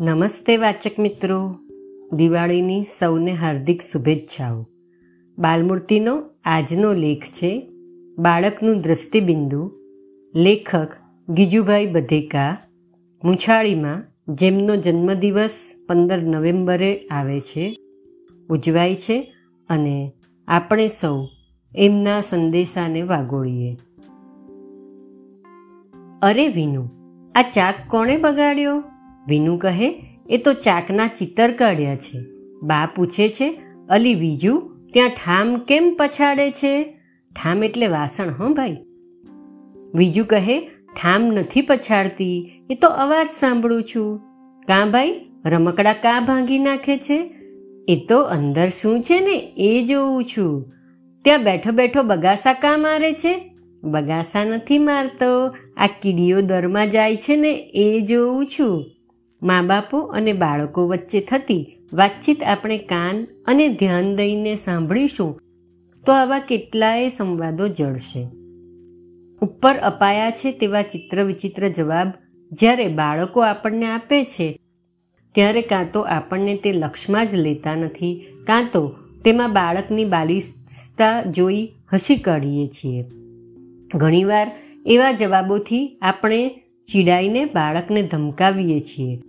નમસ્તે વાચક મિત્રો. દિવાળીની સૌને હાર્દિક શુભેચ્છાઓ. બાલમૂર્તિનો આજનો લેખ છે, બાળકનું દ્રષ્ટિબિંદુ. લેખક ગીજુભાઈ બધેકા, મુછાળીમાં જેમનો જન્મદિવસ પંદર નવેમ્બરે આવે છે, ઉજવાય છે અને આપણે સૌ એમના સંદેશાને વાગોળીએ. અરે વિનુ, આ ચાક કોણે બગાડ્યો? વિનુ કહે, એ તો ચાકના ચિત્તર કાઢ્યા છે. બા પૂછે છે, અલી, બીજું? ત્યાં ઠામ કેમ પછાડે છે? ઠામ એટલે વાસણ, હં ભાઈ. બીજું કહે, ઠામ નથી પછાડતી, એ તો અવાજ સાંભળું છું. કાં ભાઈ, રમકડા કા ભાંગી નાખે છે? એ તો અંદર શું છે ને, એ જોઉં છું. ત્યાં બેઠો બેઠો બગાસા કા મારે છે? બગાસા નથી મારતો, આ કીડીઓ દરમાં જાય છે ને, એ જોઉં છું. મા બાપો અને બાળકો વચ્ચે થતી વાતચીત આપણે કાન અને ધ્યાન દઈને સાંભળીશું, તો આવા કેટલાય સંવાદો જળશે. ઉપર અપાયા છે તેવા ચિત્ર વિચિત્ર જવાબ, જ્યારે બાળકો આપણને આપે છે, ત્યારે કાં તો આપણને તે લક્ષમાં જ લેતા નથી, કાં તો તેમાં બાળકની બાલિસ્તા જોઈ હસી કાઢીએ છીએ. ઘણીવાર એવા જવાબોથી આપણે ચીડાઈને બાળકને ધમકાવીએ છીએ.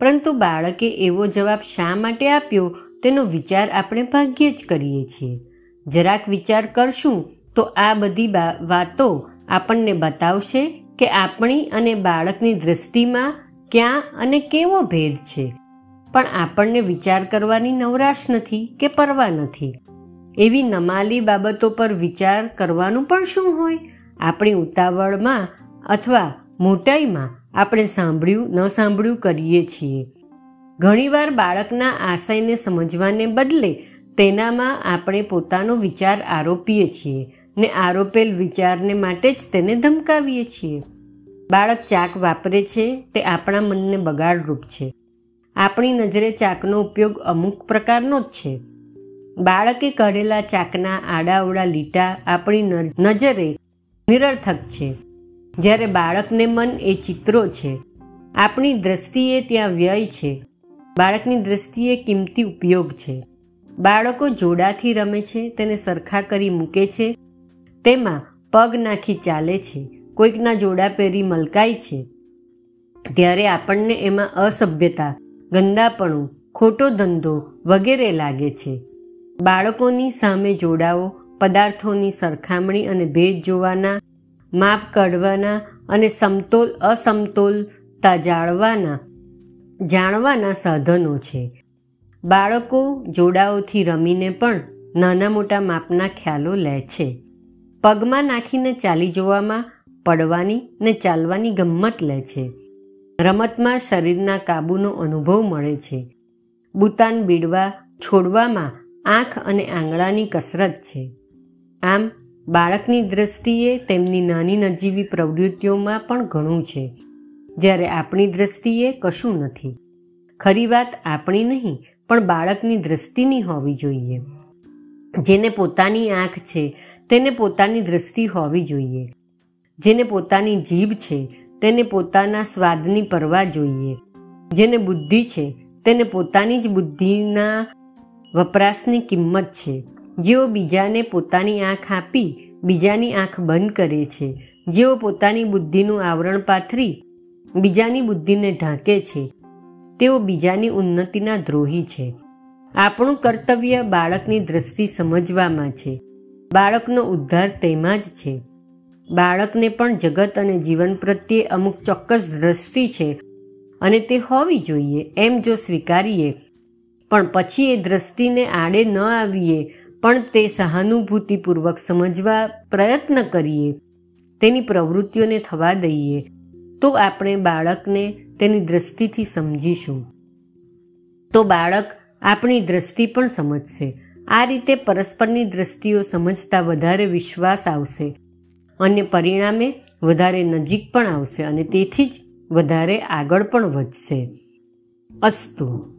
પરંતુ બાળકે એવો જવાબ શા માટે આપ્યો તેનો વિચાર આપણે ભાગ્યે જ કરીએ છીએ. જરાક વિચાર કરશું તો આ બધી વાતો આપણને બતાવશે કે આપણી અને બાળકની દ્રષ્ટિમાં ક્યાં અને કેવો ભેદ છે. પણ આપણને વિચાર કરવાની નવરાશ નથી કે પરવા નથી. એવી નમાલી બાબતો પર વિચાર કરવાનું પણ શું હોય? આપણી ઉતાવળમાં અથવા મોટાઈમાં આપણે સાંભળ્યું, ન સાંભળ્યું કરીએ છીએ. ઘણીવાર બાળકના આશયને સમજવાને બદલે તેનામાં આપણે પોતાનો વિચાર આરોપીએ છીએ ને આરોપેલ વિચારને માટે જ તેને ધમકાવીએ છીએ. બાળક ચાક વાપરે છે તે આપણા મનને બગાડરૂપ છે. આપણી નજરે ચાકનો ઉપયોગ અમુક પ્રકારનો જ છે. બાળકે કરેલા ચાકના આડાઅવડા લીટા આપણી નજરે નિરર્થક છે. જ્યારે બાળકને મન એ ચિત્રો છે, આપણી દ્રષ્ટિએ ત્યાં વ્યય છે. બાળકની દ્રષ્ટિએ કિંમતી ઉપયોગ છે. બાળકો જોડાથી રમે છે, તેને સરખા કરી મૂકે છે. તેમાં પગ નાખી ચાલે છે, કોઈકના જોડા પહેરી મલકાય છે. ત્યારે આપણને એમાં અસભ્યતા, ગંદાપણું, ખોટો ધંધો વગેરે લાગે છે. બાળકોની સામે જોડાઓ, પદાર્થોની સરખામણી અને ભેદ જોવાના માપ કાઢવાના અને સમતોલ અસમતોલતા જાળવાના જાણવાના સાધનો છે. બાળકો જોડાઓથી રમીને પણ નાના મોટા માપના ખ્યાલો લે છે. પગમાં નાખીને ચાલી જોવામાં, પડવાની ને ચાલવાની ગમ્મત લે છે. રમતમાં શરીરના કાબૂનો અનુભવ મળે છે. બુતાન બીડવા, છોડવામાં આંખ અને આંગળાની કસરત છે. આમ બાળકની દ્રષ્ટિએ તેમની નાની નજીવી પ્રવૃત્તિઓમાં પણ ઘણું છે. જ્યારે આપણી દ્રષ્ટિએ કશું નથી. ખરી વાત આપણી નહીં, પણ બાળકની દ્રષ્ટિની હોવી જોઈએ. જેને પોતાની આંખ છે, તેને પોતાની દ્રષ્ટિ હોવી જોઈએ. જેને પોતાની જીભ છે, તેને પોતાના સ્વાદની પરવા જોઈએ. જેને બુદ્ધિ છે, તેને પોતાની જ બુદ્ધિના વપરાશની કિંમત છે. જેઓ બીજાને પોતાની આંખ આપી, બીજાની આંખ બંધ કરે છે. જેઓ પોતાની બુદ્ધિનું આવરણ પાથરી, બીજાની બુદ્ધિને ઢાંકે છે. તેઓ બીજાની ઉન્નતિના દ્રોહી છે. આપણું કર્તવ્ય બાળકની દ્રષ્ટિ સમજવામાં છે. બાળકનો ઉદ્ધાર તેમાં જ છે. બાળકને પણ જગત અને જીવન પ્રત્યે અમુક ચોક્કસ દ્રષ્ટિ છે અને તે હોવી જોઈએ, એમ જો સ્વીકારીએ, પણ પછી એ દ્રષ્ટિને આડે ન આવીએ પણ તે સહાનુભૂતિપૂર્વક સમજવા પ્રયત્ન કરીએ. તેની પ્રવૃત્તિઓને થવા દઈએ. તો આપણે બાળકને તેની દ્રષ્ટિથી સમજીશું. તો બાળક આપણી દ્રષ્ટિ પણ સમજશે. આ રીતે પરસ્પરની દ્રષ્ટિઓ સમજતા વધારે વિશ્વાસ આવશે અને પરિણામે વધારે નજીક પણ આવશે અને તેથી જ વધારે આગળ પણ વધશે. અસ્તુ.